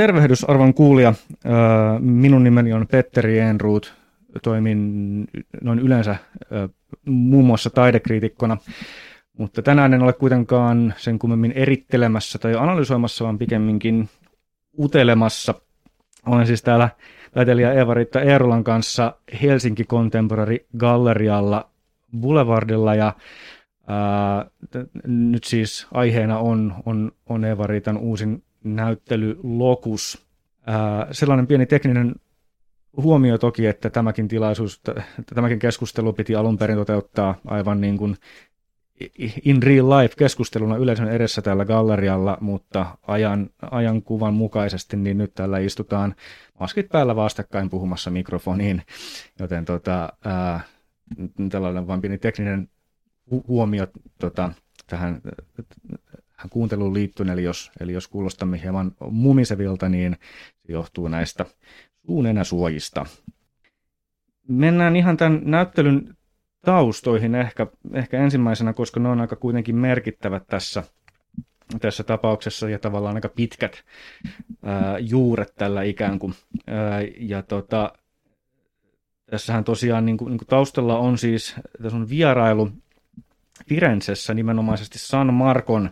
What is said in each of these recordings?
tervehdys arvon kuulija. Minun nimeni on Petteri Enruut. Toimin noin yleensä muun muassa taidekriitikkona, mutta tänään en ole kuitenkaan sen kummemmin erittelemässä tai analysoimassa, vaan pikemminkin utelemassa. Olen siis täällä taiteilija Eeva-Riitta Eerolan kanssa Helsinki Contemporary Gallerialla Boulevardilla ja ää, nyt siis aiheena on, on, on Eeva-Riitan uusin näyttely Lokus. Ää, sellainen pieni tekninen huomio toki, että tämäkin tilaisuus, tämäkin keskustelu piti alun perin toteuttaa aivan niin kuin in real life keskusteluna yleisön edessä täällä gallerialla, mutta ajan, ajan kuvan mukaisesti, niin nyt täällä istutaan maskit päällä vastakkain puhumassa mikrofoniin, joten tota, ää, tällainen vain pieni tekninen hu- huomio tota, tähän kuunteluun liittyen, eli jos, eli jos kuulostamme hieman mumisevilta, niin se johtuu näistä suunenäsuojista. Mennään ihan tämän näyttelyn taustoihin ehkä, ehkä ensimmäisenä, koska ne on aika kuitenkin merkittävät tässä, tässä tapauksessa ja tavallaan aika pitkät ää, juuret tällä ikään kuin. Ää, ja tota, tässähän tosiaan niin kuin, niin kuin taustalla on siis, tässä on vierailu Firenzessä nimenomaisesti San Markon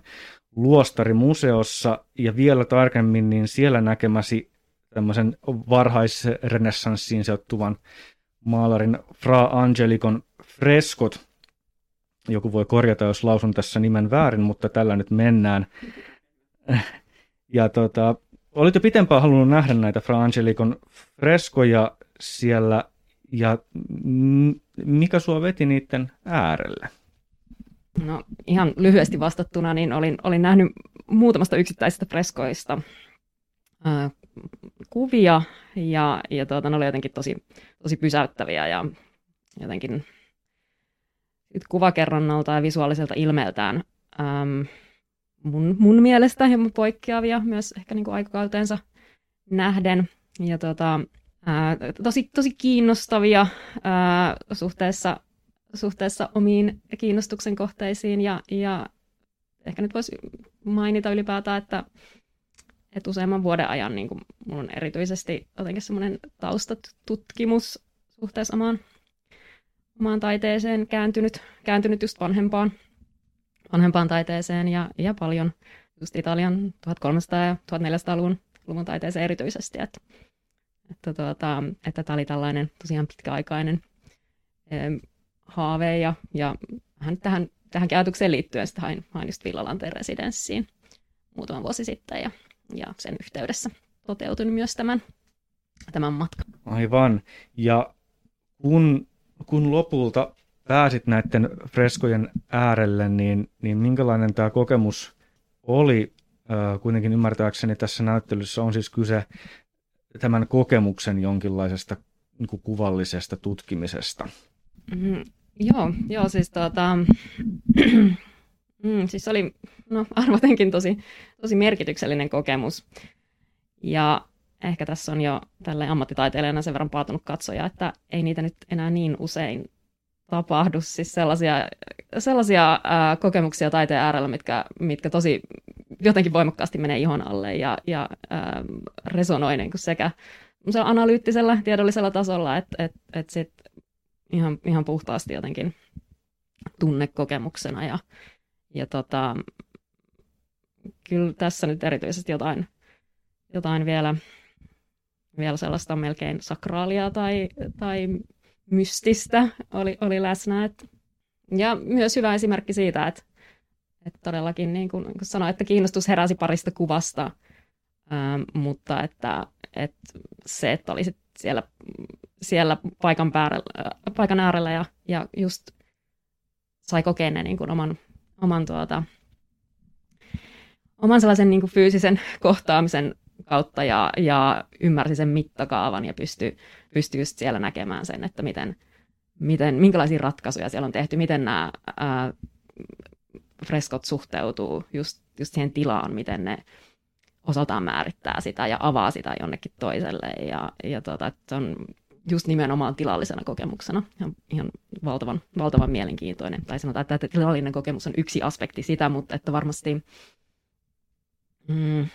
luostarimuseossa ja vielä tarkemmin niin siellä näkemäsi tämmöisen varhaisrenessanssiin sijoittuvan maalarin Fra Angelikon freskot. Joku voi korjata, jos lausun tässä nimen väärin, mutta tällä nyt mennään. Ja tota, olit jo pitempään halunnut nähdä näitä Fra Angelikon freskoja siellä, ja mikä sua veti niiden äärelle? No ihan lyhyesti vastattuna, niin olin, olin nähnyt muutamasta yksittäisestä freskoista kuvia ja, ja tuota, ne oli jotenkin tosi, tosi pysäyttäviä ja jotenkin kuvakerronnalta ja visuaaliselta ilmeeltään äm, mun, mun mielestä hieman poikkeavia myös ehkä niin kuin aikakautensa nähden. Ja tota, ää, tosi, tosi kiinnostavia ää, suhteessa suhteessa omiin kiinnostuksen kohteisiin. Ja, ja ehkä nyt voisi mainita ylipäätään, että, että useamman vuoden ajan niin kuin mulla on erityisesti jotenkin semmoinen taustatutkimus suhteessa omaan, omaan taiteeseen kääntynyt, kääntynyt just vanhempaan, vanhempaan taiteeseen ja, ja paljon just Italian 1300- ja 1400-luvun luvun taiteeseen erityisesti, että, että, tuota, että tämä oli tällainen tosiaan pitkäaikainen haave ja, ja hän tähän, tähän ajatukseen liittyen sitten hain, hain just Villalanteen residenssiin muutama vuosi sitten ja, ja sen yhteydessä toteutin myös tämän, tämän matkan. Aivan. Ja kun, kun lopulta pääsit näiden freskojen äärelle, niin, niin minkälainen tämä kokemus oli? Kuitenkin ymmärtääkseni tässä näyttelyssä on siis kyse tämän kokemuksen jonkinlaisesta niin kuvallisesta tutkimisesta. Joo, joo siis tuota, mm, siis oli no, arvotenkin tosi, tosi merkityksellinen kokemus. Ja ehkä tässä on jo tälle ammattitaiteilijana sen verran paatunut katsoja, että ei niitä nyt enää niin usein tapahdu. Siis sellaisia, sellaisia ää, kokemuksia taiteen äärellä, mitkä, mitkä tosi jotenkin voimakkaasti menee ihon alle ja, ja ää, resonoi niin kuin sekä analyyttisella, tiedollisella tasolla, että et, et sit ihan, ihan puhtaasti jotenkin tunnekokemuksena. Ja, ja tota, kyllä tässä nyt erityisesti jotain, jotain vielä, vielä sellaista melkein sakraalia tai, tai mystistä oli, oli läsnä. Et, ja myös hyvä esimerkki siitä, että, että todellakin niin kuin, kuin sanoin, että kiinnostus heräsi parista kuvasta, ähm, mutta että, että se, että olisit siellä siellä paikan, päällä, paikan äärellä ja, ja just sai kokea ne niin kuin oman, oman, tuota, oman sellaisen niin kuin fyysisen kohtaamisen kautta ja, ja ymmärsi sen mittakaavan ja pystyi pysty just siellä näkemään sen, että miten, miten, minkälaisia ratkaisuja siellä on tehty, miten nämä ää, freskot suhteutuu just, just siihen tilaan, miten ne osaltaan määrittää sitä ja avaa sitä jonnekin toiselle. Ja, ja tota, että on just nimenomaan tilallisena kokemuksena. Ihan, ihan valtavan, valtavan mielenkiintoinen. Tai sanotaan, että tilallinen kokemus on yksi aspekti sitä, mutta että varmasti mm,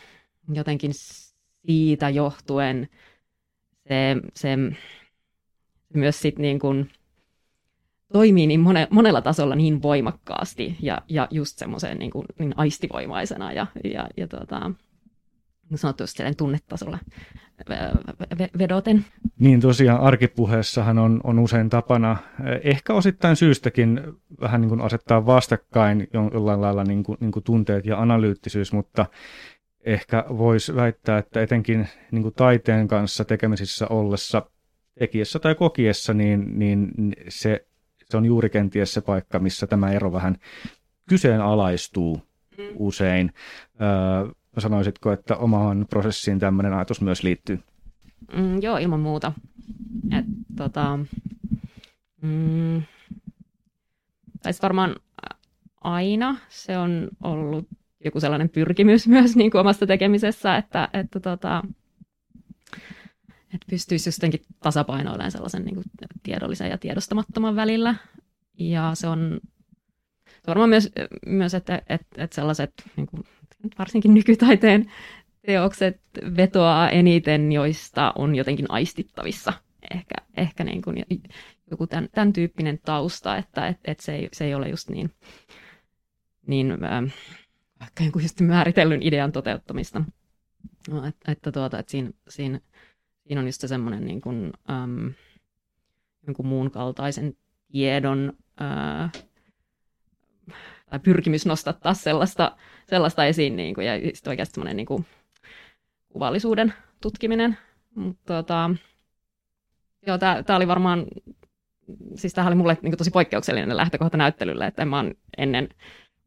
jotenkin siitä johtuen se, se myös sit niin kuin toimii niin mone, monella tasolla niin voimakkaasti ja, ja just semmoiseen niin, niin aistivoimaisena ja, ja, ja tota, niin sanottu just tunnetasolla vedoten. Niin tosiaan arkipuheessahan on, on usein tapana, ehkä osittain syystäkin vähän niin kuin asettaa vastakkain jollain lailla niin kuin, niin kuin tunteet ja analyyttisyys, mutta ehkä voisi väittää, että etenkin niin kuin taiteen kanssa tekemisissä ollessa tekijässä tai kokiessa, niin, niin se, se on juuri kenties se paikka, missä tämä ero vähän kyseenalaistuu mm. usein. Öö, sanoisitko, että omaan prosessiin tämmöinen ajatus myös liittyy? Mm, joo, ilman muuta. Et, tota, mm, tai varmaan aina se on ollut joku sellainen pyrkimys myös niin kuin omasta tekemisessä, että, että, tota, että pystyisi jotenkin tasapainoilemaan sellaisen niin kuin tiedollisen ja tiedostamattoman välillä. Ja se on varmaan myös, myös että, että, että sellaiset niin kuin, varsinkin nykytaiteen teokset vetoaa eniten, joista on jotenkin aistittavissa ehkä, ehkä niin kuin joku tämän, tämän tyyppinen tausta, että et, et se, ei, se ei ole just niin, niin ähm, vaikka jonkun just määritellyn idean toteuttamista. No, että, että, tuota, että siinä, siinä, siinä on just se semmoinen niin kuin, ähm, jonkun muun kaltaisen tiedon äh, tai pyrkimys nostattaa sellaista, sellaista esiin niin kuin, ja sitten oikeasti semmoinen niin kuvallisuuden tutkiminen. Mutta tota, joo, tämä oli varmaan, siis tämä oli mulle niin kuin, tosi poikkeuksellinen lähtökohta näyttelylle, että mä ennen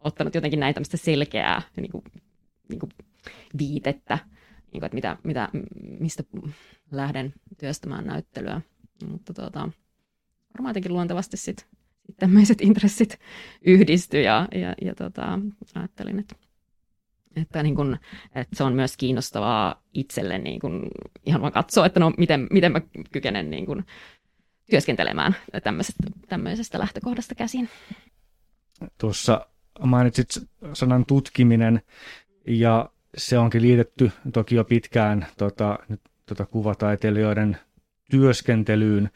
ottanut jotenkin näin tämmöistä selkeää niin kuin, niin kuin viitettä, niin kuin, että mitä, mitä, mistä lähden työstämään näyttelyä. Mutta tota, varmaan jotenkin luontevasti sitten sit tämmöiset intressit yhdistyi ja, ja, ja tota, ajattelin, että, että, niin kun, että se on myös kiinnostavaa itselle niin kun, ihan vaan katsoa, että no miten, miten mä kykenen niin kun, työskentelemään tämmöisestä, tämmöisestä lähtökohdasta käsin. Tuossa mainitsit sanan tutkiminen ja se onkin liitetty toki jo pitkään tota, tota kuvataiteilijoiden työskentelyyn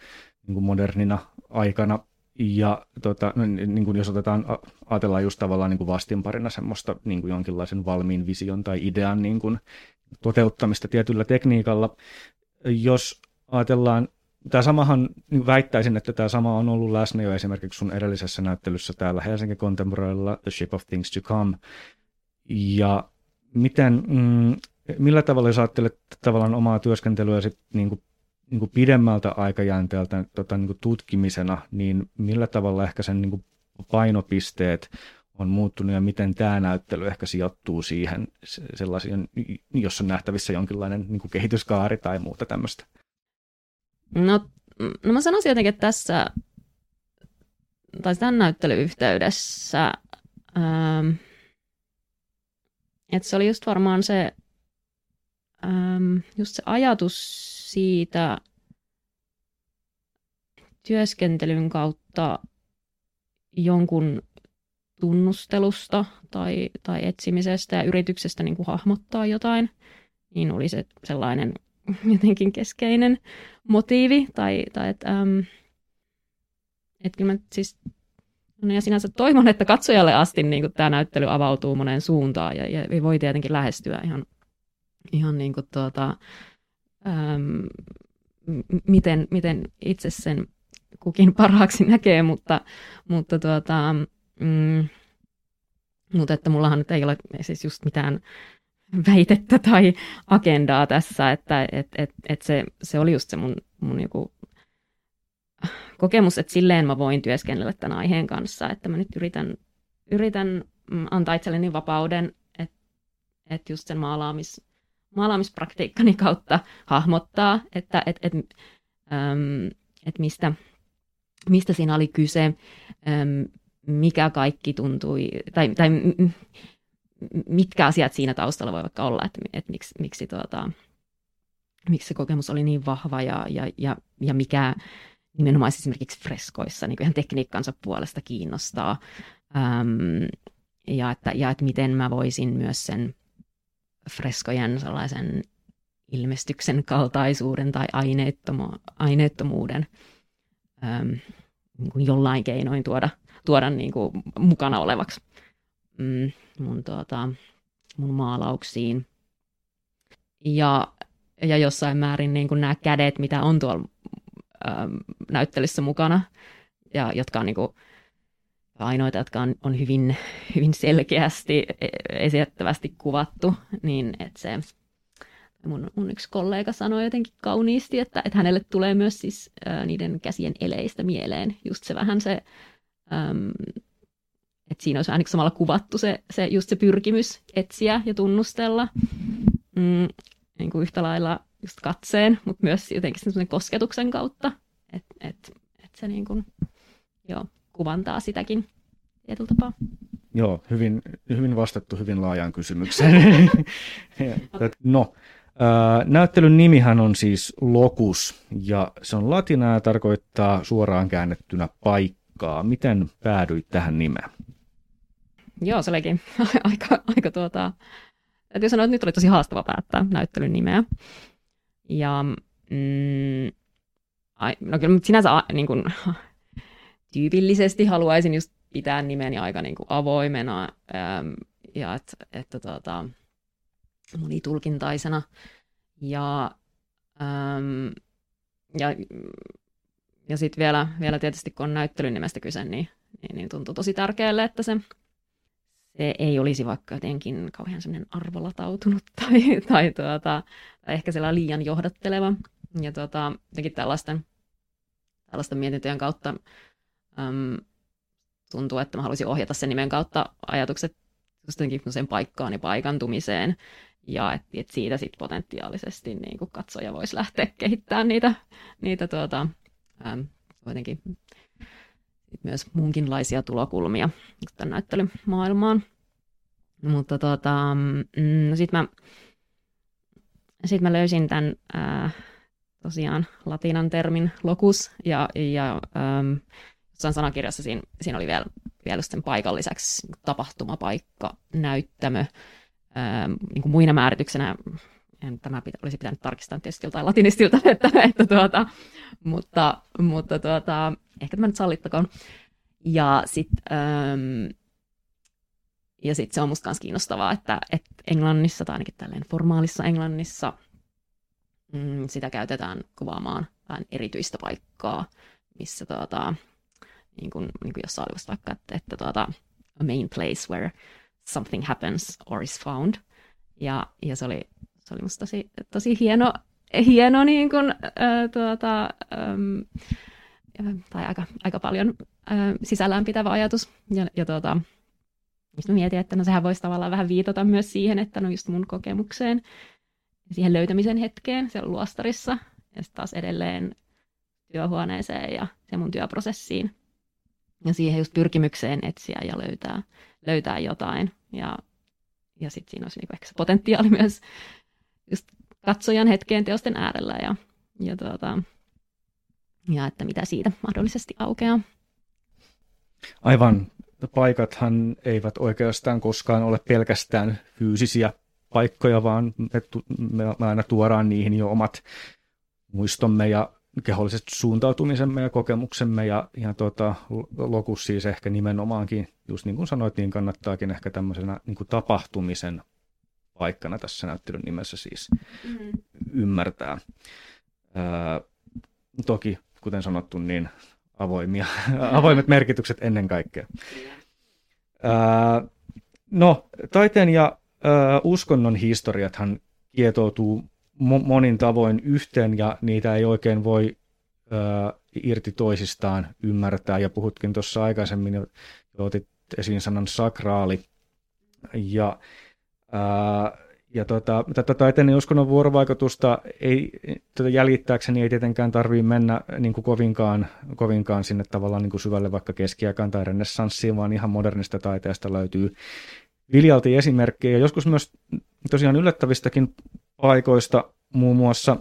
niin kuin modernina aikana. Ja tota, no, niin kuin jos otetaan, ajatellaan just tavallaan niin kuin vastinparina semmoista niin kuin jonkinlaisen valmiin vision tai idean niin kuin toteuttamista tietyllä tekniikalla. Jos ajatellaan Tämä samahan niin väittäisin, että tämä sama on ollut läsnä jo esimerkiksi sun edellisessä näyttelyssä täällä Helsinki Contemporarylla The Ship of Things to Come. Ja miten, mm, millä tavalla sä ajattelet tavallaan omaa työskentelyä sit niin kuin, niin kuin pidemmältä aikajänteeltä tota, niin kuin tutkimisena, niin millä tavalla ehkä sen niin kuin painopisteet on muuttunut ja miten tämä näyttely ehkä sijoittuu siihen sellaisiin, jos on nähtävissä jonkinlainen niin kuin kehityskaari tai muuta tämmöistä? No, no mä sanoisin jotenkin, että tässä, tai tämän näyttelyyhteydessä, ähm, että se oli just varmaan se, ähm, just se ajatus siitä työskentelyn kautta jonkun tunnustelusta tai, tai etsimisestä ja yrityksestä niin kuin hahmottaa jotain, niin oli se sellainen jotenkin keskeinen motiivi, tai, tai että ähm, et kyllä mä siis No ja sinänsä toivon, että katsojalle asti niin tämä näyttely avautuu moneen suuntaan ja, ja voi tietenkin lähestyä ihan, ihan niin kuin tuota, äm, miten, miten itse sen kukin parhaaksi näkee, mutta, mutta, tuota, mm, mutta että mullahan nyt ei ole siis just mitään väitettä tai agendaa tässä, että et, et, et se, se oli just se mun, mun joku kokemus, että silleen mä voin työskennellä tämän aiheen kanssa, että mä nyt yritän, yritän mm, antaa itselleni vapauden, että et just sen maalaamis, maalaamispraktiikkani kautta hahmottaa, että et, et, äm, et mistä, mistä siinä oli kyse, äm, mikä kaikki tuntui, tai, tai mitkä asiat siinä taustalla voi vaikka olla, että, että miksi, miksi, tuota, miksi se kokemus oli niin vahva ja, ja, ja, ja mikä nimenomaan esimerkiksi freskoissa niin ihan tekniikkansa puolesta kiinnostaa. Ähm, ja, että, ja että miten mä voisin myös sen freskojen sellaisen ilmestyksen kaltaisuuden tai aineettomu- aineettomuuden äm, niin kuin jollain keinoin tuoda, tuoda niin kuin mukana olevaksi mm, mun, tuota, mun maalauksiin. Ja, ja jossain määrin niin kuin nämä kädet, mitä on tuolla äm, näyttelyssä mukana, ja jotka on niin kuin, ainoita, jotka on, on hyvin, hyvin selkeästi e, esitettävästi kuvattu, niin että se mun, mun yksi kollega sanoi jotenkin kauniisti, että, että hänelle tulee myös siis ää, niiden käsien eleistä mieleen. Just se vähän se, että siinä olisi vähän samalla kuvattu se, se, just se pyrkimys etsiä ja tunnustella. Mm, niin kuin yhtä lailla just katseen, mutta myös jotenkin sen kosketuksen kautta, että et, et se niin kuin, joo, kuvantaa sitäkin tietyllä tapaa. Joo, hyvin, hyvin vastattu hyvin laajaan kysymykseen. no, näyttelyn nimihän on siis Locus, ja se on latinaa ja tarkoittaa suoraan käännettynä paikkaa. Miten päädyit tähän nimeen? Joo, se olikin aika, aika tuota, täytyy sanoa, että nyt oli tosi haastava päättää näyttelyn nimeä. Ja mm, ai, no kyllä sinänsä niin kuin, tyypillisesti haluaisin just pitää nimeni aika niin kuin avoimena äm, ja että, että tuota, monitulkintaisena. Ja, äm, ja, ja sitten vielä, vielä tietysti kun on näyttelyn nimestä kyse, niin, niin, niin tuntuu tosi tärkeälle, että se, se ei olisi vaikka jotenkin kauhean semmoinen arvolatautunut tai, tai, tuota, tai ehkä sellainen liian johdatteleva. Ja tuota, jotenkin tällaisten, tällaisten mietintöjen kautta äm, tuntuu, että mä haluaisin ohjata sen nimen kautta ajatukset sen paikkaan ja paikantumiseen. Ja että et siitä sitten potentiaalisesti niin kuin katsoja voisi lähteä kehittämään niitä, niitä tuota, äm, jotenkin myös munkinlaisia tulokulmia tämän näyttelymaailmaan. Mutta tuota, mm, no sitten mä, sit mä löysin tämän ää, tosiaan latinan termin locus ja, ja äm, jossain sanakirjassa siinä, siinä oli vielä, vielä sen paikan lisäksi tapahtumapaikka, näyttämö, ää, niin kuin muina määrityksenä, en, tämä pitä, olisi pitänyt tarkistaa tietysti joltain latinistilta, että, että tuota, mutta, mutta tuota, ehkä tämä nyt sallittakoon. Ja sitten ja sit se on musta myös kiinnostavaa, että, että Englannissa tai ainakin tälleen formaalissa Englannissa mm, sitä käytetään kuvaamaan vähän erityistä paikkaa, missä tuota, niin kuin, niin kuin jossain oli vaikka, että, että tuota, a main place where something happens or is found. Ja, ja se, oli, se oli musta tosi, tosi hieno, hieno niin kuin, äh, tuota, ähm, tai aika, aika paljon äh, sisällään pitävä ajatus. Ja, ja tuota, mistä mietin, että no sehän voisi tavallaan vähän viitata myös siihen, että no just mun kokemukseen, siihen löytämisen hetkeen siellä luostarissa, ja sitten taas edelleen työhuoneeseen ja se mun työprosessiin ja siihen just pyrkimykseen etsiä ja löytää, löytää jotain. Ja, ja sitten siinä olisi niinku ehkä se potentiaali myös just katsojan hetkeen teosten äärellä ja, ja, tuota, ja että mitä siitä mahdollisesti aukeaa. Aivan. Paikathan eivät oikeastaan koskaan ole pelkästään fyysisiä paikkoja, vaan me, me, aina tuodaan niihin jo omat muistomme ja keholliset suuntautumisemme ja kokemuksemme ja, ja tota, lokus siis ehkä nimenomaankin, just niin kuin sanoit, niin kannattaakin ehkä tämmöisenä niin kuin tapahtumisen paikkana tässä näyttelyn nimessä siis mm. ymmärtää. Ää, toki, kuten sanottu, niin avoimia, avoimet merkitykset ennen kaikkea. Ää, no, taiteen ja ää, uskonnon historiathan kietoutuu monin tavoin yhteen ja niitä ei oikein voi ö, irti toisistaan ymmärtää. Ja puhutkin tuossa aikaisemmin, jo otit esiin sanan sakraali. Ja, ää, ja tota, tätä taiteen uskonnon vuorovaikutusta ei, tätä jäljittääkseni ei tietenkään tarvitse mennä niin kuin kovinkaan, kovinkaan sinne tavallaan niin kuin syvälle vaikka keskiaikaan tai renessanssiin, vaan ihan modernista taiteesta löytyy viljalti esimerkkejä. Joskus myös tosiaan yllättävistäkin paikoista, muun muassa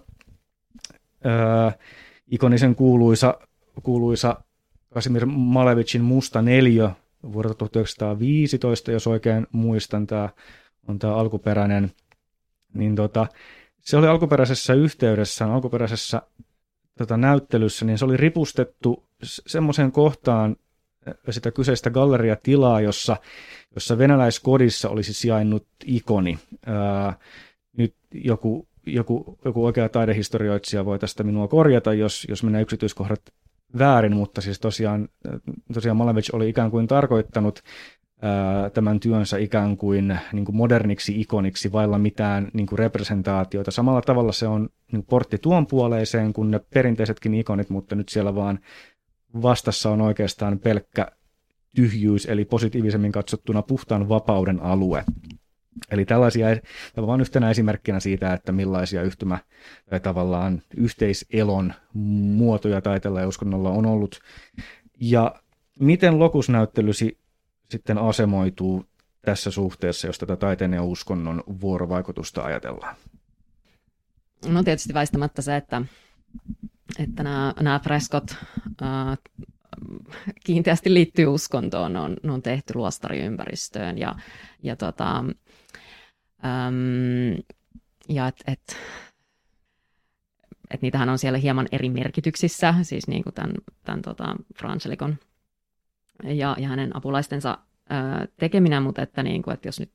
ää, ikonisen kuuluisa, kuuluisa Kasimir Malevicin Musta neljä vuodelta 1915, jos oikein muistan, tämä on tämä alkuperäinen, niin tota, se oli alkuperäisessä yhteydessä, alkuperäisessä tota, näyttelyssä, niin se oli ripustettu semmoiseen kohtaan sitä kyseistä galleriatilaa, jossa, jossa venäläiskodissa olisi sijainnut ikoni. Ää, nyt joku, joku, joku oikea taidehistorioitsija voi tästä minua korjata, jos, jos menee yksityiskohdat väärin, mutta siis tosiaan, tosiaan Malevich oli ikään kuin tarkoittanut tämän työnsä ikään kuin, niin kuin moderniksi ikoniksi vailla mitään niin kuin representaatioita. Samalla tavalla se on niin portti tuon puoleiseen kuin ne perinteisetkin ikonit, mutta nyt siellä vaan vastassa on oikeastaan pelkkä tyhjyys, eli positiivisemmin katsottuna puhtaan vapauden alue. Eli tällaisia, tämä vain yhtenä esimerkkinä siitä, että millaisia yhtymä tai tavallaan yhteiselon muotoja taiteella ja uskonnolla on ollut. Ja miten lokusnäyttelysi sitten asemoituu tässä suhteessa, jos tätä taiteen ja uskonnon vuorovaikutusta ajatellaan? No tietysti väistämättä se, että, että nämä, nämä freskot äh, kiinteästi liittyy uskontoon, ne on, ne on tehty luostariympäristöön ja, ja, tota, ähm, ja et, et, et niitähän on siellä hieman eri merkityksissä, siis niin kuin tämän, tämän tota Franselikon ja, ja hänen apulaistensa ää, tekeminen, mutta että, niin kuin, että jos nyt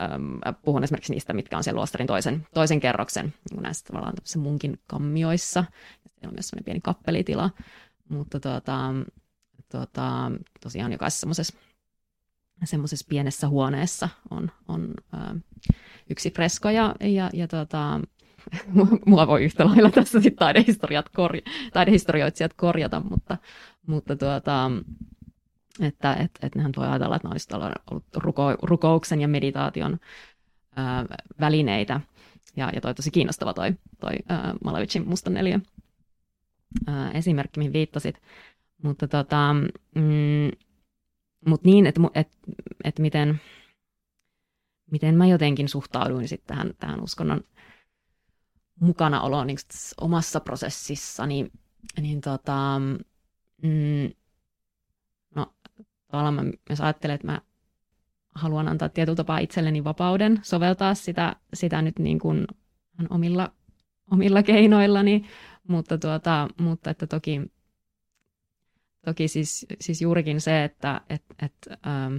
äm, puhun esimerkiksi niistä, mitkä on siellä luostarin toisen, toisen kerroksen, niin näistä tavallaan munkin kammioissa, ja siellä on myös sellainen pieni kappelitila, mutta tuota, tuota, tosiaan jokaisessa semmoisessa semmoisessa pienessä huoneessa on, on ää, yksi fresko ja, ja, ja tota, mua voi yhtä lailla tässä sitten taidehistoriat korja, taidehistorioitsijat korjata, mutta, mutta tuota, että et, et nehän voi ajatella, että ne olisi ollut ruko, rukouksen ja meditaation ää, välineitä. Ja, ja toi tosi kiinnostava toi, toi ää, Malevicin musta neljä esimerkki, mihin viittasit. Mutta tota, mm, mut niin, että et, et miten, miten mä jotenkin suhtauduin sitten tähän, tähän uskonnon mukanaoloon niin omassa prosessissani, niin tota, mm, tavallaan mä myös ajattelen, että mä haluan antaa tietyllä tapaa itselleni vapauden soveltaa sitä, sitä nyt niin kuin omilla, omilla keinoillani, mutta, tuota, mutta että toki, toki siis, siis juurikin se, että et, et, ähm,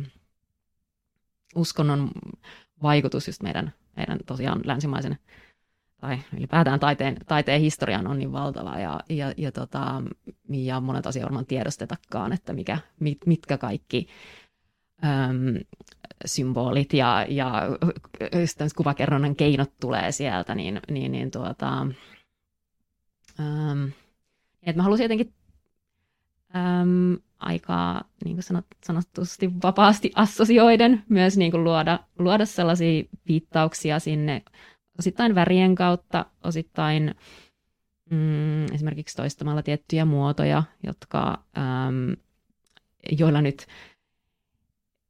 uskonnon vaikutus just meidän, meidän tosiaan länsimaisen tai ylipäätään taiteen, taiteen historian on niin valtava ja, ja, ja, tota, ja monet asiat varmaan tiedostetakaan, että mikä, mit, mitkä kaikki äm, symbolit ja, ja kuvakerronnan keinot tulee sieltä, niin, niin, niin tuota, äm, että mä halusin jotenkin äm, aika niin kuin sanot, sanotusti vapaasti assosioiden myös niin kuin luoda, luoda sellaisia viittauksia sinne osittain värien kautta, osittain mm, esimerkiksi toistamalla tiettyjä muotoja, jotka, äm, joilla nyt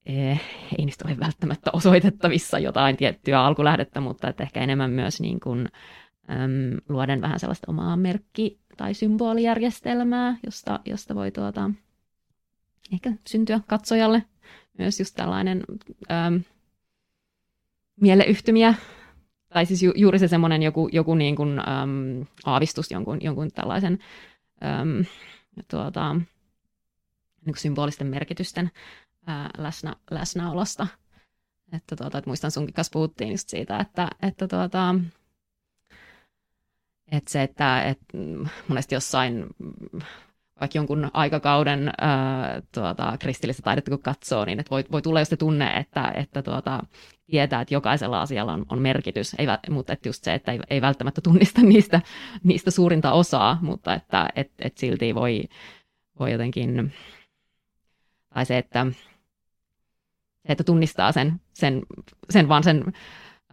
eh, ei niistä ole välttämättä osoitettavissa jotain tiettyä alkulähdettä, mutta että ehkä enemmän myös niin kuin, äm, luoden vähän sellaista omaa merkki- tai symbolijärjestelmää, josta, josta voi tuota, ehkä syntyä katsojalle myös just tällainen äm, mieleyhtymiä tai siis ju, juuri se semmoinen joku, joku niin kuin, äm, aavistus jonkun, jonkun tällaisen äm, tuota, niin kuin symbolisten merkitysten ää, läsnä, läsnäolosta. Että, tuota, että muistan sunkin kanssa puhuttiin just siitä, että, että, tuota, että se, että, että monesti jossain vaikka jonkun aikakauden ää, tuota, kristillistä taidetta kun katsoo, niin että voi, voi tulla just se tunne, että, että tuota, tietää, että jokaisella asialla on, on merkitys, ei, mutta että just se, että ei, ei välttämättä tunnista niistä, niistä suurinta osaa, mutta että et, et silti voi, voi jotenkin, tai se, että, että tunnistaa sen, sen, sen vaan sen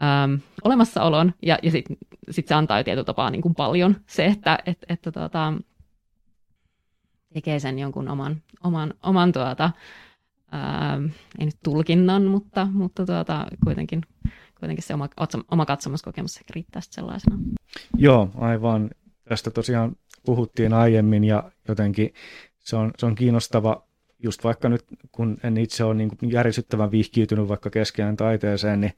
äm, olemassaolon, ja, ja sitten sit se antaa jo tietyllä tapaa niin kuin paljon se, että et, että tuota, tekee sen jonkun oman, oman, oman tuota, ää, ei nyt tulkinnan, mutta, mutta tuota, kuitenkin, kuitenkin se oma, oma katsomuskokemus riittää sellaisena. Joo, aivan. Tästä tosiaan puhuttiin aiemmin ja jotenkin se on, se on kiinnostava just vaikka nyt, kun en itse ole niin järisyttävän vihkiytynyt vaikka keskeään taiteeseen, niin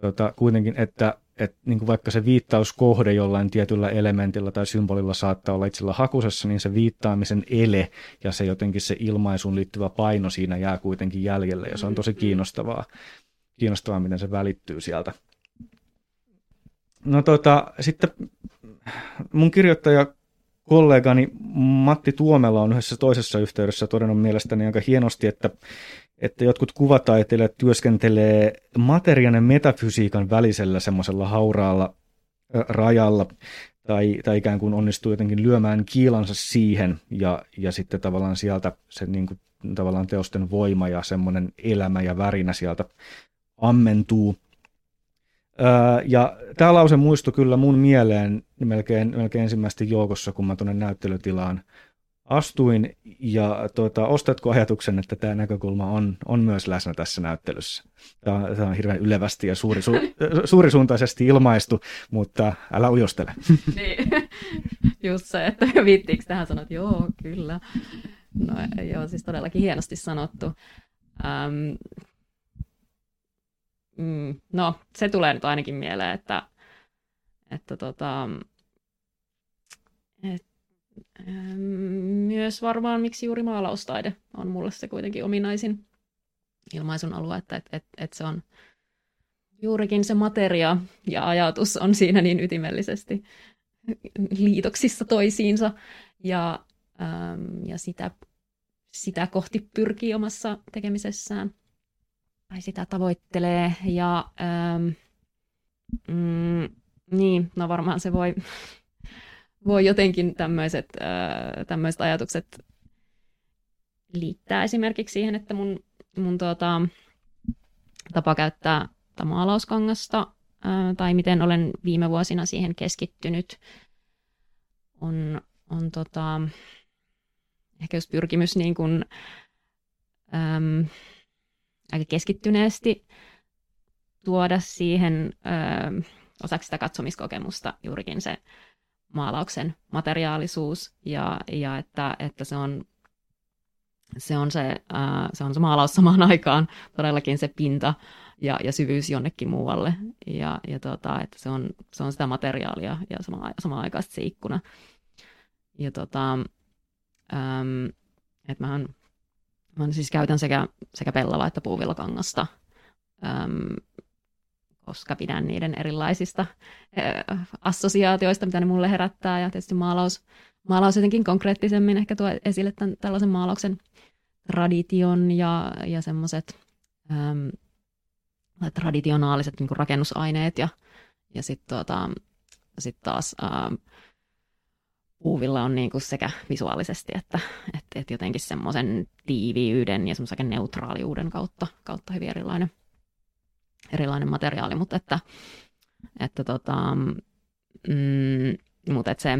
tota, kuitenkin, että et niin kuin vaikka se viittauskohde jollain tietyllä elementillä tai symbolilla saattaa olla itsellä hakusessa, niin se viittaamisen ele ja se jotenkin se ilmaisuun liittyvä paino siinä jää kuitenkin jäljelle ja se on tosi mm-hmm. kiinnostavaa, kiinnostavaa miten se välittyy sieltä. No tota, sitten mun kirjoittaja kollegani Matti Tuomela on yhdessä toisessa yhteydessä todennut mielestäni aika hienosti, että, että jotkut kuvataiteilijat työskentelee materiaan ja metafysiikan välisellä semmoisella hauraalla rajalla, tai, tai ikään kuin onnistuu jotenkin lyömään kiilansa siihen, ja, ja sitten tavallaan sieltä se niin kuin, tavallaan teosten voima ja semmoinen elämä ja värinä sieltä ammentuu. Ja tämä lause muistui kyllä mun mieleen melkein, melkein ensimmäistä joukossa, kun mä tuonne näyttelytilaan astuin, ja tuota, ostatko ajatuksen, että tämä näkökulma on, on myös läsnä tässä näyttelyssä? Tämä, tämä on hirveän ylevästi ja suuri, su, suurisuuntaisesti ilmaistu, mutta älä ujostele. Niin, just se, että viittiinkö tähän sanoa, että joo, kyllä. No joo, siis todellakin hienosti sanottu. Ähm, mm, no, se tulee nyt ainakin mieleen, että, että tota, et myös varmaan, miksi juuri maalaustaide on mulle se kuitenkin ominaisin ilmaisun alue, että et, et, et se on juurikin se materia ja ajatus on siinä niin ytimellisesti liitoksissa toisiinsa ja, äm, ja sitä, sitä kohti pyrkii omassa tekemisessään tai sitä tavoittelee ja äm, mm, niin, no varmaan se voi voi jotenkin tämmöiset, äh, tämmöiset ajatukset liittää esimerkiksi siihen, että mun, mun tuota, tapa käyttää maalauskangasta äh, tai miten olen viime vuosina siihen keskittynyt on, on tota, ehkä jos pyrkimys niin kuin, äm, aika keskittyneesti tuoda siihen äh, osaksi sitä katsomiskokemusta juurikin se maalauksen materiaalisuus ja, ja että, että se on se on se, ää, se on se maalaus samaan aikaan todellakin se pinta ja, ja syvyys jonnekin muualle. Ja, ja tota, että se, on, se on sitä materiaalia ja sama, samaan aikaan se ikkuna. Ja tota, äm, että mähän, mä siis käytän sekä, sekä pellava että puuvillakangasta äm, koska pidän niiden erilaisista assosiaatioista, mitä ne mulle herättää. Ja tietysti maalaus, maalaus jotenkin konkreettisemmin ehkä tuo esille tämän, tällaisen maalauksen tradition ja, ja semmoiset traditionaaliset niin rakennusaineet ja, ja sitten tuota, sit taas äm, puuvilla on niin kuin sekä visuaalisesti että et, et jotenkin semmoisen tiiviyyden ja semmoisen neutraaliuden kautta, kautta hyvin erilainen erilainen materiaali, mutta että, että tota, mm, mutta että se,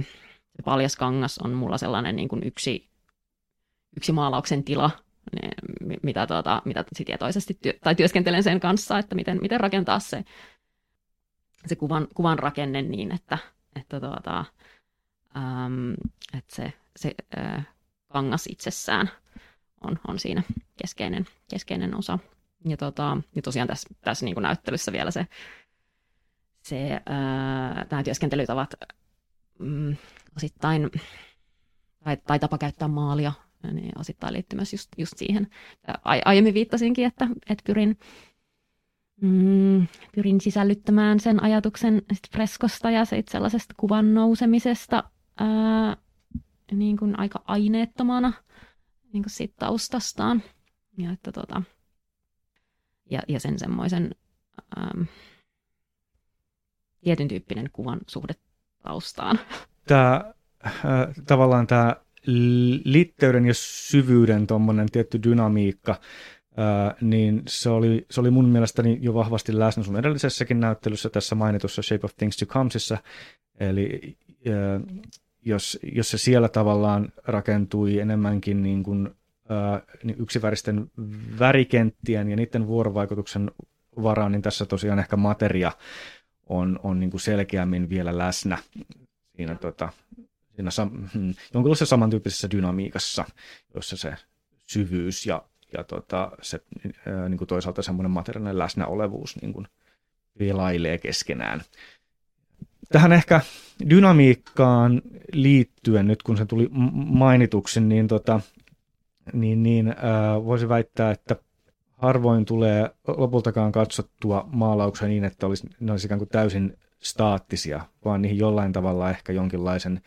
se paljas kangas on mulla sellainen niin kuin yksi, yksi maalauksen tila, niin, mitä, tota, mitä tietoisesti työ, tai työskentelen sen kanssa, että miten, miten rakentaa se, se kuvan, kuvan rakenne niin, että, että, tota, äm, että se, se äh, kangas itsessään on, on siinä keskeinen, keskeinen osa. Ja, tota, ja tosiaan tässä, tässä niin näyttelyssä vielä se, se ää, tämä työskentelytavat mm, osittain, tai, tai tapa käyttää maalia, niin osittain liittyy myös just, just siihen. Ai, aiemmin viittasinkin, että, että pyrin, mm, pyrin sisällyttämään sen ajatuksen freskosta ja sit sellaisesta kuvan nousemisesta ää, niin kuin aika aineettomana niin kuin siitä taustastaan. Ja että tota, ja, ja sen semmoisen tietyn tyyppinen kuvan suhde taustaan. Tämä äh, tavallaan tämä litteyden ja syvyyden tuommoinen tietty dynamiikka, äh, niin se oli, se oli mun mielestäni jo vahvasti läsnä sun edellisessäkin näyttelyssä tässä mainitussa Shape of Things to Comesissa, eli äh, jos, jos se siellä tavallaan rakentui enemmänkin niin kuin niin yksiväristen värikenttien ja niiden vuorovaikutuksen varaan, niin tässä tosiaan ehkä materia on, on niin kuin selkeämmin vielä läsnä siinä, tota, siinä sam, hmm, jonkinlaisessa samantyyppisessä dynamiikassa, jossa se syvyys ja, ja tota, se, ää, niin kuin toisaalta semmoinen materiaalinen läsnäolevuus niin kuin pelailee keskenään. Tähän ehkä dynamiikkaan liittyen, nyt kun se tuli mainituksi, niin, tota, niin, niin ää, voisi väittää, että harvoin tulee lopultakaan katsottua maalauksia niin, että olisi, ne olisi ikään kuin täysin staattisia, vaan niihin jollain tavalla ehkä jonkinlaisen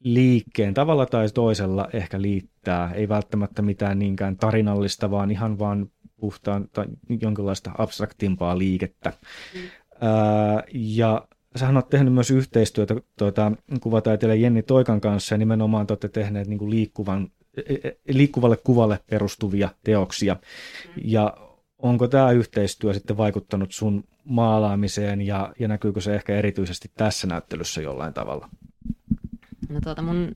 liikkeen tavalla tai toisella ehkä liittää. Ei välttämättä mitään niinkään tarinallista, vaan ihan vaan puhtaan tai jonkinlaista abstraktimpaa liikettä. Mm. Ää, ja sähän olet tehnyt myös yhteistyötä tuota, kuvataiteilija Jenni Toikan kanssa ja nimenomaan te olette tehneet niin liikkuvan, e, e, liikkuvalle kuvalle perustuvia teoksia. Ja onko tämä yhteistyö sitten vaikuttanut sun maalaamiseen ja, ja näkyykö se ehkä erityisesti tässä näyttelyssä jollain tavalla? No tuota, mun,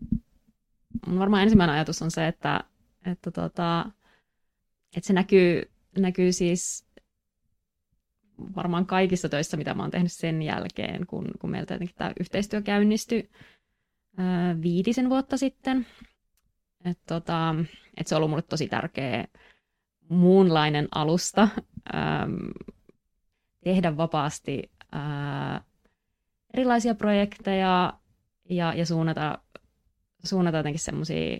mun varmaan ensimmäinen ajatus on se, että, että, tuota, että se näkyy, näkyy siis varmaan kaikissa töissä, mitä mä oon tehnyt sen jälkeen, kun, kun meiltä jotenkin tämä yhteistyö käynnistyi ää, viitisen vuotta sitten. Et tota, et se on ollut mulle tosi tärkeä muunlainen alusta ää, tehdä vapaasti ää, erilaisia projekteja ja, ja suunnata, suunnata jotenkin semmoisia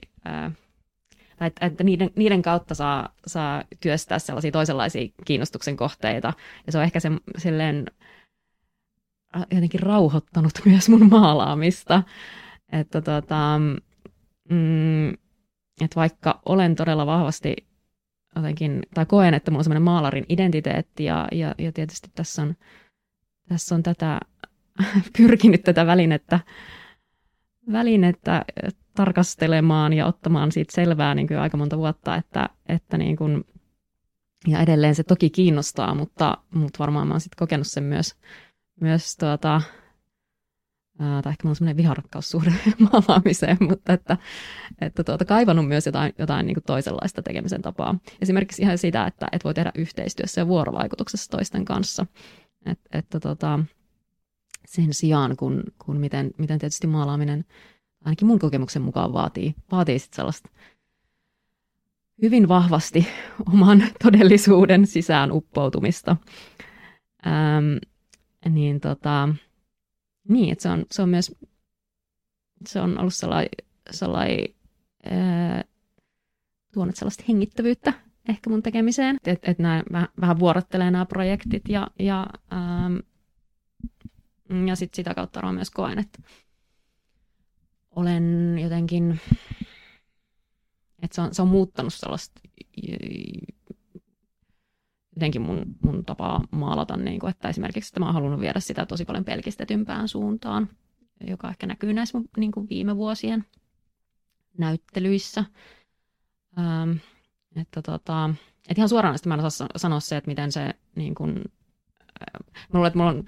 tai että, että niiden, niiden kautta saa, saa työstää sellaisia toisenlaisia kiinnostuksen kohteita. Ja se on ehkä se, silleen äh, jotenkin rauhoittanut myös mun maalaamista. Että tota, mm, että vaikka olen todella vahvasti jotenkin, tai koen, että mulla on semmoinen maalarin identiteetti ja, ja, ja tietysti tässä on, tässä on tätä, pyrkinyt tätä välinettä, välinettä tarkastelemaan ja ottamaan siitä selvää niin kuin aika monta vuotta, että, että niin kuin, ja edelleen se toki kiinnostaa, mutta, mutta varmaan mä oon sitten kokenut sen myös, myös tuota, ää, tai ehkä mulla on semmoinen viharakkaussuhde maalaamiseen, mutta että, että tuota, kaivannut myös jotain, jotain niin kuin toisenlaista tekemisen tapaa. Esimerkiksi ihan sitä, että, että voi tehdä yhteistyössä ja vuorovaikutuksessa toisten kanssa. Et, että tuota, sen sijaan, kun, kun miten, miten tietysti maalaaminen ainakin mun kokemuksen mukaan vaatii, vaatii sit sellaista hyvin vahvasti oman todellisuuden sisään uppoutumista. Ähm, niin tota, niin, että se on, se on myös, se on ollut sellainen, sellainen ää, tuonut sellaista hengittävyyttä ehkä mun tekemiseen, että et nämä vähän vuorottelee nämä projektit ja, ja, ähm, ja sit sitä kautta myös koen, että olen jotenkin, että se on, se on muuttanut sellaista jotenkin mun, mun tapaa maalata, niin kuin, että esimerkiksi että mä oon halunnut viedä sitä tosi paljon pelkistetympään suuntaan, joka ehkä näkyy näissä niin kuin viime vuosien näyttelyissä. Ähm, että tota, et ihan suoraan mä en osaa sanoa se, että miten se niin kuin, äh, mulla, että mulla on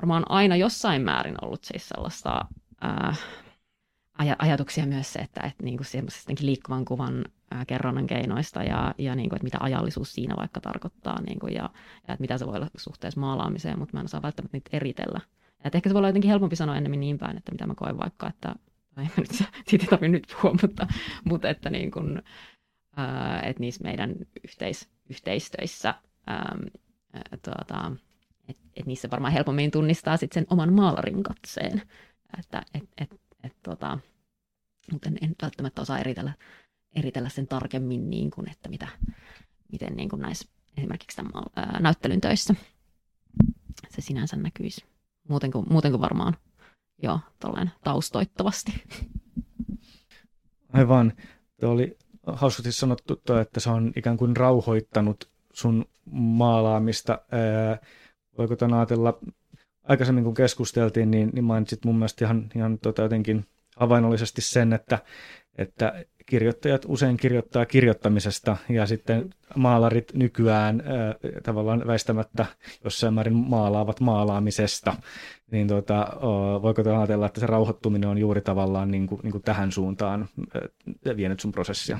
varmaan aina jossain määrin ollut siis sellaista äh, aj- ajatuksia myös se, että, että niin kuin liikkuvan kuvan ää, kerronnan keinoista ja, ja niin kuin, että mitä ajallisuus siinä vaikka tarkoittaa niin kuin, ja, ja että mitä se voi olla suhteessa maalaamiseen, mutta mä en osaa välttämättä niitä eritellä. Et ehkä se voi olla jotenkin helpompi sanoa enemmän niin päin, että mitä mä koen vaikka, että tai nyt, siitä ei tarvitse nyt puhua, mutta, mutta että, niin kuin, ää, että niissä meidän yhteis, yhteistöissä ää, ää, tuota, että et niissä varmaan helpommin tunnistaa sit sen oman maalarin katseen. Että et, et, et, tota, mutta en, en välttämättä osaa eritellä, eritellä sen tarkemmin, niin kuin, että mitä, miten niin kuin näissä esimerkiksi tämän ää, näyttelyn töissä se sinänsä näkyisi. Muuten kuin, muuten kuin varmaan jo taustoittavasti. Aivan. Tuo oli hauskasti sanottu, että se on ikään kuin rauhoittanut sun maalaamista. Ää, voiko tämän ajatella, aikaisemmin kun keskusteltiin, niin, niin mainitsit mun mielestä ihan, ihan tota jotenkin havainnollisesti sen, että, että kirjoittajat usein kirjoittaa kirjoittamisesta ja sitten maalarit nykyään äh, tavallaan väistämättä jossain määrin maalaavat maalaamisesta. Niin tota, voiko te ajatella, että se rauhoittuminen on juuri tavallaan niin kuin, niin kuin tähän suuntaan äh, vienyt sun prosessia?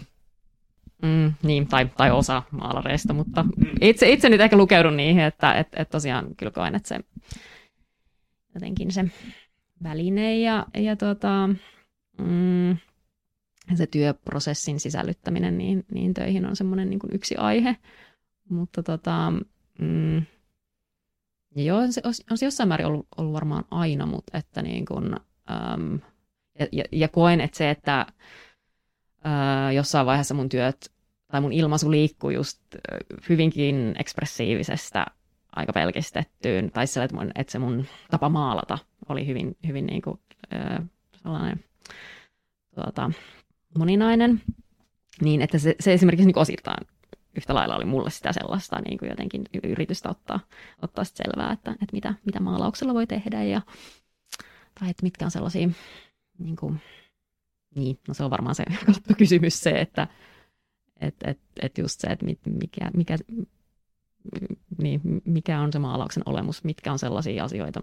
Mm, niin, tai, tai osa maalareista, mutta itse, itse nyt ehkä lukeudun niihin, että et, et tosiaan kyllä koen, että se jotenkin se väline ja, ja tota, mm, se työprosessin sisällyttäminen niin, niin töihin on semmoinen niin yksi aihe. Mutta tota, mm, joo, se on se jossain määrin ollut, ollut varmaan aina, mutta että niin kuin, äm, ja, ja, ja koen, että se, että ää, jossain vaiheessa mun työt tai mun ilmaisu liikkuu just hyvinkin ekspressiivisestä aika pelkistettyyn, tai se, että, mun, että se mun tapa maalata oli hyvin, hyvin niin kuin, ää, sellainen tuota, moninainen, niin että se, se esimerkiksi niin osittain yhtä lailla oli mulle sitä sellaista niin kuin jotenkin yritystä ottaa, ottaa selvää, että, että mitä, mitä maalauksella voi tehdä ja tai että mitkä on sellaisia, niin, kuin, niin no se on varmaan se kysymys se, että et, et, et just se, että mikä, mikä, niin, mikä on se maalauksen olemus, mitkä on sellaisia asioita,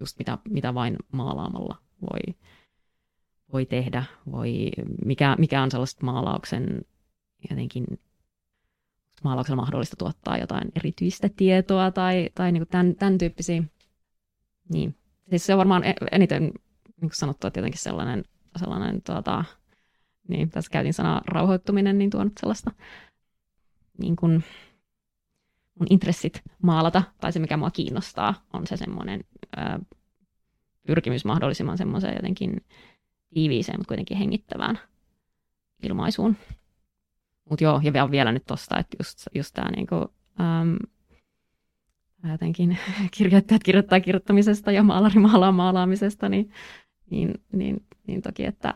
just mitä, mitä vain maalaamalla voi, voi tehdä, voi, mikä, mikä on sellaista maalauksen jotenkin maalauksella mahdollista tuottaa jotain erityistä tietoa tai, tai niin tämän, tämän tyyppisiä. Niin. Siis se on varmaan e-, eniten niin kuin sanottu, että jotenkin sellainen, sellainen tuota, niin tässä käytin sanaa rauhoittuminen, niin tuonut sellaista niin kuin mun intressit maalata, tai se mikä mua kiinnostaa, on se semmoinen ää, pyrkimys mahdollisimman semmoiseen jotenkin tiiviiseen, mutta kuitenkin hengittävään ilmaisuun. Mutta joo, ja vielä nyt tosta, että just, just tämä niinku, jotenkin kirjoittajat kirjoittaa kirjoittamisesta ja maalari maalaa maalaamisesta, niin, niin, niin, niin toki, että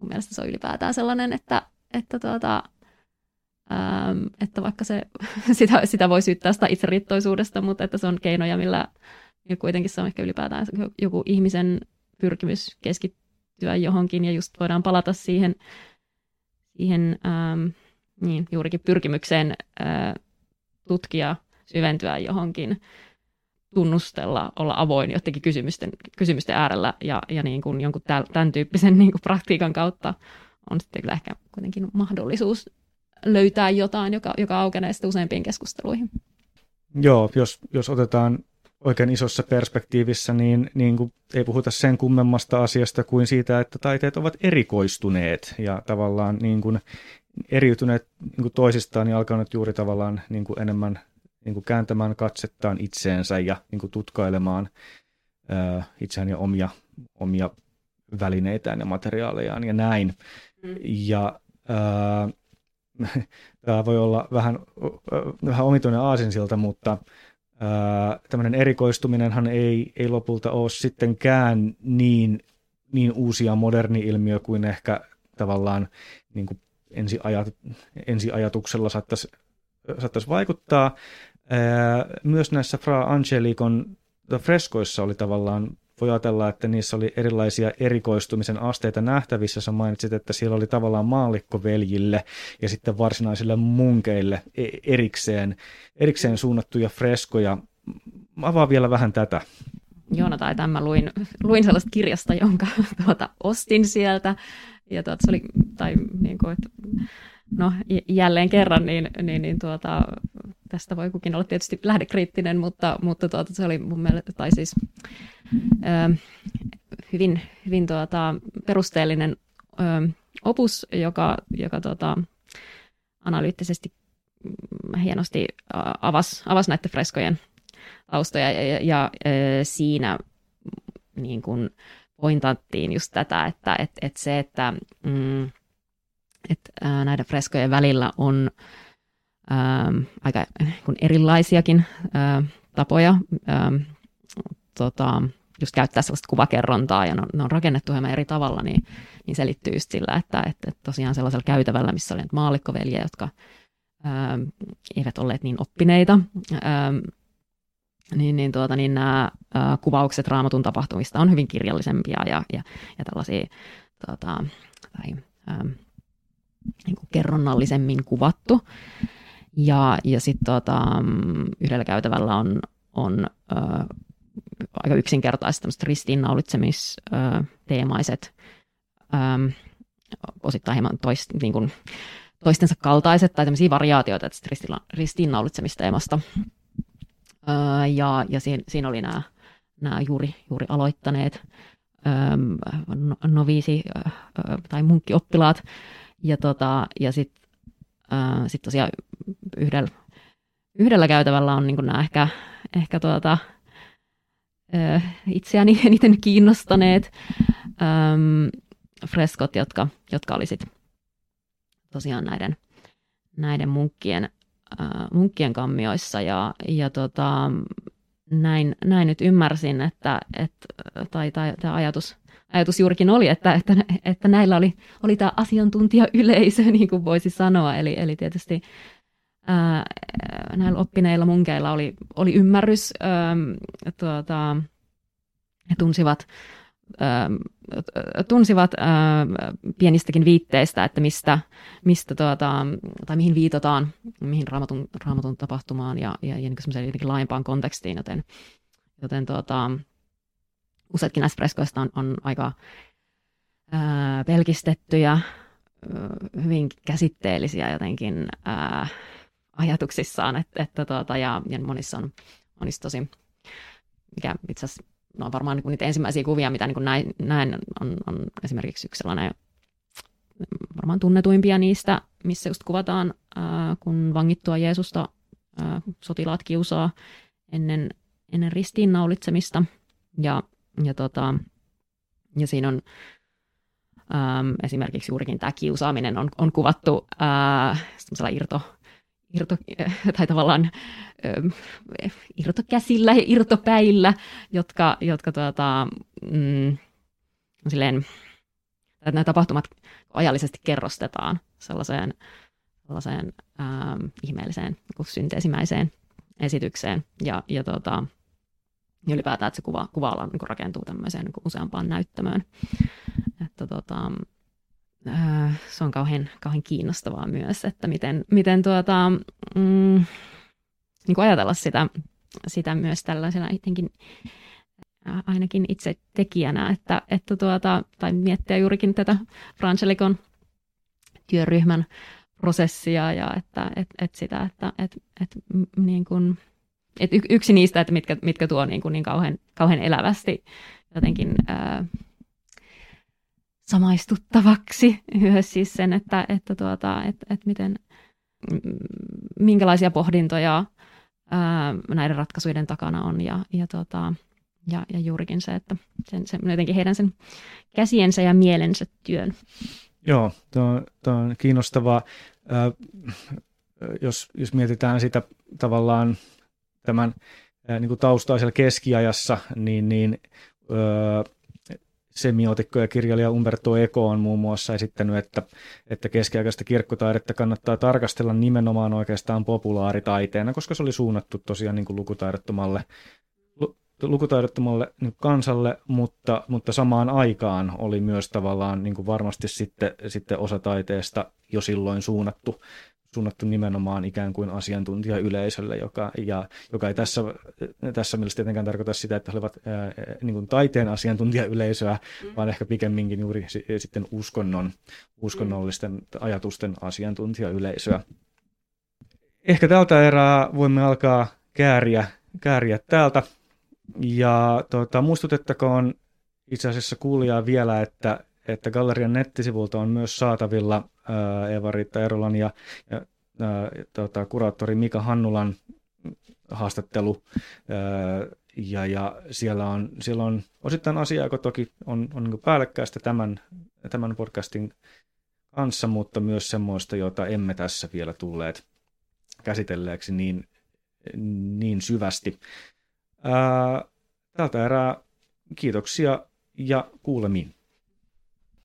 mun mielestä se on ylipäätään sellainen, että, että, tuota, äm, että vaikka se, sitä, sitä voi syyttää sitä itseriittoisuudesta, mutta että se on keinoja, millä ja kuitenkin se on ehkä ylipäätään joku ihmisen pyrkimys keskittyä johonkin ja just voidaan palata siihen, siihen äm, niin, juurikin pyrkimykseen ää, tutkia, syventyä johonkin, tunnustella, olla avoin jotenkin kysymysten, kysymysten äärellä ja, ja niin kuin jonkun tämän tyyppisen niin kuin praktiikan kautta on sitten kyllä ehkä kuitenkin mahdollisuus löytää jotain, joka, joka aukenee sitten useampiin keskusteluihin. Joo, jos, jos otetaan oikein isossa perspektiivissä, niin, niin kuin ei puhuta sen kummemmasta asiasta kuin siitä, että taiteet ovat erikoistuneet ja tavallaan niin kuin eriytyneet niin kuin toisistaan ja alkanut juuri tavallaan niin kuin enemmän niin kuin kääntämään katsettaan itseensä ja niin kuin tutkailemaan ää, itseään ja omia, omia välineitään ja materiaalejaan ja näin. Mm. Ja ää, tämä voi olla vähän, vähän omituinen aasinsilta, mutta tämmöinen erikoistuminenhan ei, ei lopulta ole sittenkään niin, niin uusia moderni ilmiö kuin ehkä tavallaan niin kuin ensiajat, ensiajatuksella saattaisi, saattaisi vaikuttaa. Myös näissä Fra Angelikon freskoissa oli tavallaan, voi ajatella, että niissä oli erilaisia erikoistumisen asteita nähtävissä. Sä mainitsit, että siellä oli tavallaan maallikkoveljille ja sitten varsinaisille munkeille e-, erikseen, erikseen suunnattuja freskoja. Avaa vielä vähän tätä. Joona tai tämä luin, luin sellaista kirjasta, jonka tuota, ostin sieltä ja tuota, se oli, tai niin kuin, että, no jälleen kerran, niin, niin, niin tuota, tästä voi kukin olla tietysti lähdekriittinen, mutta, mutta tuota, se oli mun mielestä, tai siis hyvin, hyvin tuota, perusteellinen opus, joka, joka tuota, analyyttisesti hienosti avasi avas näiden freskojen taustoja. Ja, ja, ja siinä niin kuin, pointattiin just tätä, että et, et se, että mm, et, näiden freskojen välillä on ää, aika kun erilaisiakin ää, tapoja ää, tota, just käyttää sellaista kuvakerrontaa ja ne on, ne on rakennettu hieman eri tavalla, niin, niin selittyy just sillä, että, että, tosiaan sellaisella käytävällä, missä oli maallikkoveljiä, jotka ää, eivät olleet niin oppineita, ää, niin, niin, tuota, niin nämä ä, kuvaukset raamatun tapahtumista on hyvin kirjallisempia ja, ja, ja tällaisia tuota, tai, ä, niin kuin kerronnallisemmin kuvattu. Ja, ja sitten tuota, yhdellä käytävällä on, on ä, aika yksinkertaiset ristiinnaulitsemisteemaiset, osittain hieman toist, niin kuin, toistensa kaltaiset tai tämmöisiä variaatioita tästä ristiinnaulitsemisteemasta ja, ja siinä, siinä oli nämä, nämä juuri, juuri aloittaneet no, noviisi tai munkkioppilaat. Ja, tota, ja sitten sit tosiaan yhdellä, yhdellä käytävällä on niin nämä ehkä, ehkä tuota, itseäni eniten kiinnostaneet äm, freskot, jotka, jotka oli sit tosiaan näiden, näiden munkkien, äh, munkkien kammioissa. Ja, ja tota, näin, näin nyt ymmärsin, että, että tai, tai tämä ajatus, ajatus juurikin oli, että, että, että näillä oli, oli tämä asiantuntijayleisö, niin kuin voisi sanoa. Eli, eli tietysti ää, näillä oppineilla munkeilla oli, oli ymmärrys, ää, tuota, he tunsivat tunsivat pienistäkin viitteistä, että mistä, mistä tuota, tai mihin viitataan, mihin raamatun, raamatun tapahtumaan ja, ja, ja niin laajempaan kontekstiin, joten, joten tuota, useatkin näistä freskoista on, on aika ää, pelkistettyjä, hyvin käsitteellisiä jotenkin ää, ajatuksissaan, että, että tuota, ja, ja monissa on, monissa tosi, mikä itse asiassa no varmaan niin niitä ensimmäisiä kuvia, mitä niin näin, näin on, on esimerkiksi yksi sellainen varmaan tunnetuimpia niistä, missä just kuvataan, ää, kun vangittua Jeesusta ää, sotilaat kiusaa ennen, ennen ristiinnaulitsemista. Ja, ja, tota, ja siinä on esimerkiksi juurikin tämä kiusaaminen on, on kuvattu ää, irto, irto, tai tavallaan ö, irtokäsillä ja irtopäillä, jotka, jotka tuota, mm, silleen, että nämä tapahtumat ajallisesti kerrostetaan sellaiseen, sellaiseen ähm, ihmeelliseen niin synteesimäiseen esitykseen. Ja, ja tuota, ylipäätään, että se kuva, kuva niin rakentuu tämmöiseen niin useampaan näyttämöön. Että tuota, Äh, se on kauhean, kauhean kiinnostavaa myös, että miten, miten tuota, mm, niin kuin ajatella sitä, sitä myös tällaisena itsekin äh, ainakin itse tekijänä, että, että tuota, tai miettiä juurikin tätä Frangelikon työryhmän prosessia ja että et, et sitä, että et, et, niin kuin, et yksi niistä, että mitkä, mitkä tuo niin, kuin niin kauhean, kauhean elävästi jotenkin ää, samaistuttavaksi myös siis sen, että, että, tuota, että, että miten, minkälaisia pohdintoja ää, näiden ratkaisuiden takana on ja, ja, tuota, ja, ja juurikin se, että sen, se, jotenkin heidän sen käsiensä ja mielensä työn. Joo, tuo on kiinnostavaa. Äh, jos, jos mietitään sitä tavallaan tämän niin kuin taustaisella keskiajassa, niin, niin semiotikko ja kirjailija Umberto Eco on muun muassa esittänyt, että, että keskiaikaista kirkkotaidetta kannattaa tarkastella nimenomaan oikeastaan populaaritaiteena, koska se oli suunnattu tosiaan niin kuin lukutaidottomalle, lukutaidottomalle niin kansalle, mutta, mutta samaan aikaan oli myös tavallaan niin kuin varmasti sitten, sitten osa taiteesta jo silloin suunnattu suunnattu nimenomaan ikään kuin asiantuntijayleisölle, joka, ja, joka ei tässä, tässä mielessä tietenkään tarkoita sitä, että he olivat ää, niin kuin taiteen asiantuntijayleisöä, mm. vaan ehkä pikemminkin juuri sitten uskonnon, uskonnollisten mm. ajatusten asiantuntijayleisöä. Ehkä tältä erää voimme alkaa kääriä, kääriä täältä. Ja tuota, muistutettakoon itse asiassa kuulijaa vielä, että, että gallerian nettisivulta on myös saatavilla Eeva-Riitta Erolan ja, ja ää, tota, kuraattori Mika Hannulan haastattelu. Ää, ja, ja siellä, on, siellä on osittain asiaa, joka toki on, on niin päällekkäistä tämän, tämän podcastin kanssa, mutta myös semmoista, jota emme tässä vielä tulleet käsitelleeksi niin, niin syvästi. Ää, tältä erää kiitoksia ja kuulemiin.